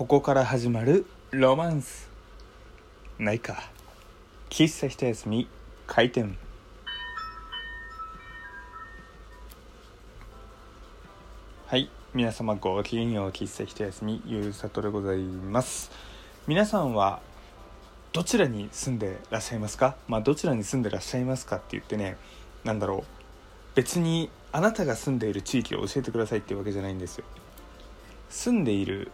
ここから始まるロマンス。ないか。喫茶一休み。開店。はい。皆様ごきげんよう喫茶一休み。ゆうさとでございます。皆さんはどちらに住んでらっしゃいますか？まあどちらに住んでらっしゃいますかって言ってねなんだろう。別にあなたが住んでいる地域を教えてくださいっていうわけじゃないんですよ。住んでいる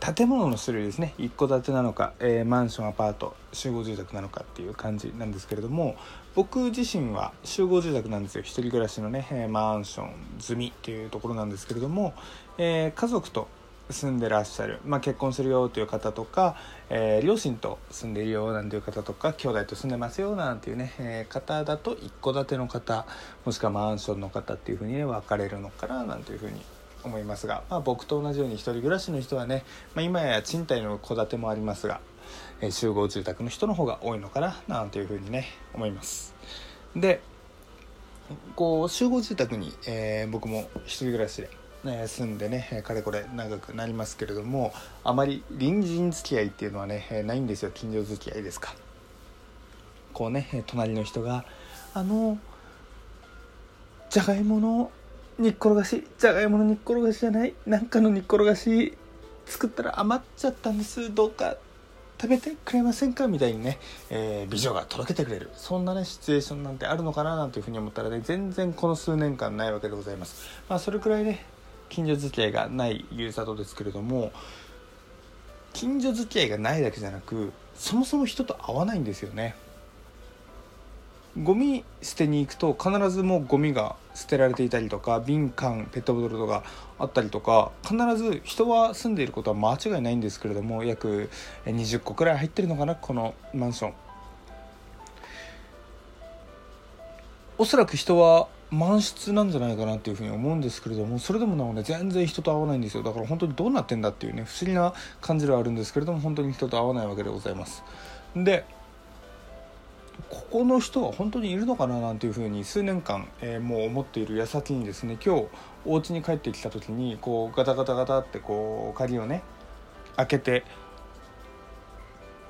建物の種類ですね。一戸建てなのか、えー、マンションアパート集合住宅なのかっていう感じなんですけれども僕自身は集合住宅なんですよ。一人暮らしのね、えー、マンション済みっていうところなんですけれども、えー、家族と住んでらっしゃる、まあ、結婚するよという方とか、え、両親と住んでいるよなんていう方とか兄弟と住んでますよなんていうね、え、方だと一戸建ての方もしくはマンションの方っていうふうにね分かれるのかななんていうふうに思いますが、まあ、僕と同じように一人暮らしの人はね、まあ、今や賃貸の戸建てもありますが、え、集合住宅の人の方が多いのかななんていうふうにね思います。でこう集合住宅に、えー、僕も一人暮らしで、ね、住んでねかれこれ長くなりますけれどもあまり隣人付き合いっていうのはねないんですよ。近所付き合いですか。こうね隣の人があのじゃがいもの煮っころがしじゃがいもの煮っころがしじゃないなんかの煮っころがし作ったら余っちゃったんです。どうか食べてくれませんかみたいにね、えー、美女が届けてくれる。そんなねシチュエーションなんてあるのかななんていうふうに思ったらね全然この数年間ないわけでございます。まあそれくらいね近所付き合いがないゆうさとですけれども近所付き合いがないだけじゃなくそもそも人と会わないんですよね。ゴミ捨てに行くと必ずもうゴミが捨てられていたりとか瓶缶ペットボトルとかあったりとか必ず人は住んでいることは間違いないんですけれども約20個くらい入ってるのかなこのマンション。おそらく人は満室なんじゃないかなっていうふうに思うんですけれどもそれでもなおね全然人と会わないんですよ。だから本当にどうなってんだっていうね不思議な感じではあるんですけれども本当に人と会わないわけでございます。でここの人は本当にいるのかななんていうふうに数年間、えー、もう思っている矢先にですね今日お家に帰ってきた時にこうガタガタガタってこう鍵をね開けて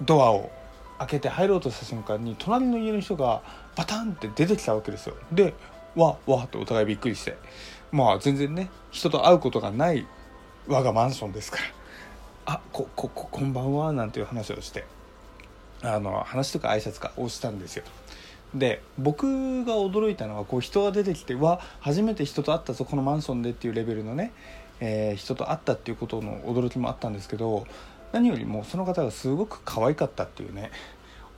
ドアを開けて入ろうとした瞬間に隣の家の人がバタンって出てきたわけですよ。でわわってお互いびっくりして。まあ全然ね人と会うことがない我がマンションですから「あここここんばんは」なんていう話をして。あの話とか挨拶かをしたんですよ。で僕が驚いたのはこう人が出てきてわ初めて人と会ったぞこのマンションでっていうレベルのね、えー、人と会ったっていうことの驚きもあったんですけど何よりもその方がすごく可愛かったっていうね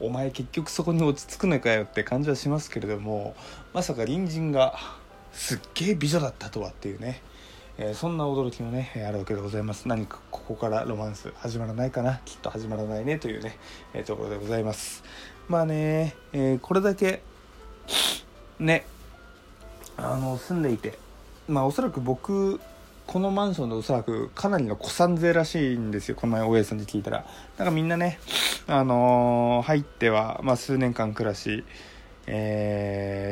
お前結局そこに落ち着くのかよって感じはしますけれどもまさか隣人がすっげえ美女だったとはっていうね。えー、そんな驚きもねあるわけでございます。何かここからロマンス始まらないかな。きっと始まらないね。というね、えー、ところでございます。まあね、え、これだけねあの住んでいてまあおそらく僕このマンションでおそらくかなりの古参勢らしいんですよ。この前大家さんに聞いたら。なんかみんなねあのー、入っては、まあ、数年間暮らしえー、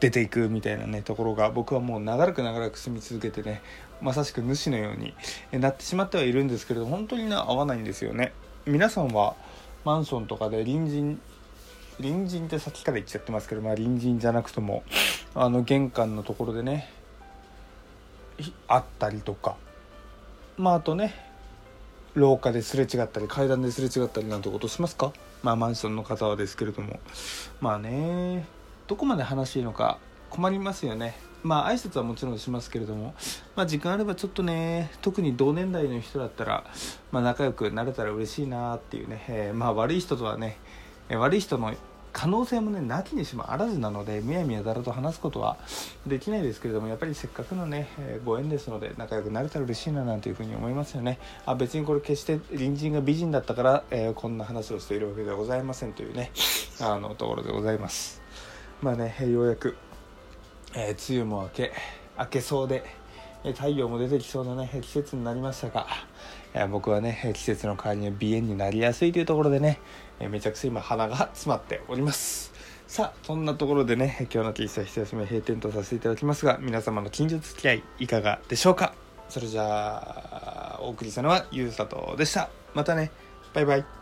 出ていくみたいなねところが僕はもう長らく長らく住み続けてねまさしく主のようになってしまってはいるんですけれど本当にね合わないんですよね。皆さんはマンションとかで隣人隣人ってさっきから言っちゃってますけど、まあ、隣人じゃなくともあの玄関のところでねあったりとかまああとね廊下ですれ違ったり階段ですれ違ったりなんてことしますか？まあマンションの方はですけれども。まあね。どこまで話していいのか困りますよね。まあ挨拶はもちろんしますけれどもまあ時間あればちょっとね特に同年代の人だったら、まあ、仲良くなれたら嬉しいなっていうね、えー、まあ悪い人とはね悪い人の可能性もねなきにしもあらずなのでむやみやだらと話すことはできないですけれどもやっぱりせっかくのね、えー、ご縁ですので仲良くなれたら嬉しいななんていうふうに思いますよね。あ別にこれ決して隣人が美人だったから、えー、こんな話をしているわけではございませんというねあのところでございます。まあねようやく、えー、梅雨も明け明けそうで太陽も出てきそうなね季節になりましたが僕はね季節の変わりに鼻炎になりやすいというところでねえめちゃくちゃ今鼻が詰まっております。さあそんなところでね今日の喫茶一休み閉店とさせていただきますが皆様の近所付き合いいかがでしょうか？それじゃあお送りしたのはゆうさとでした。またねバイバイ。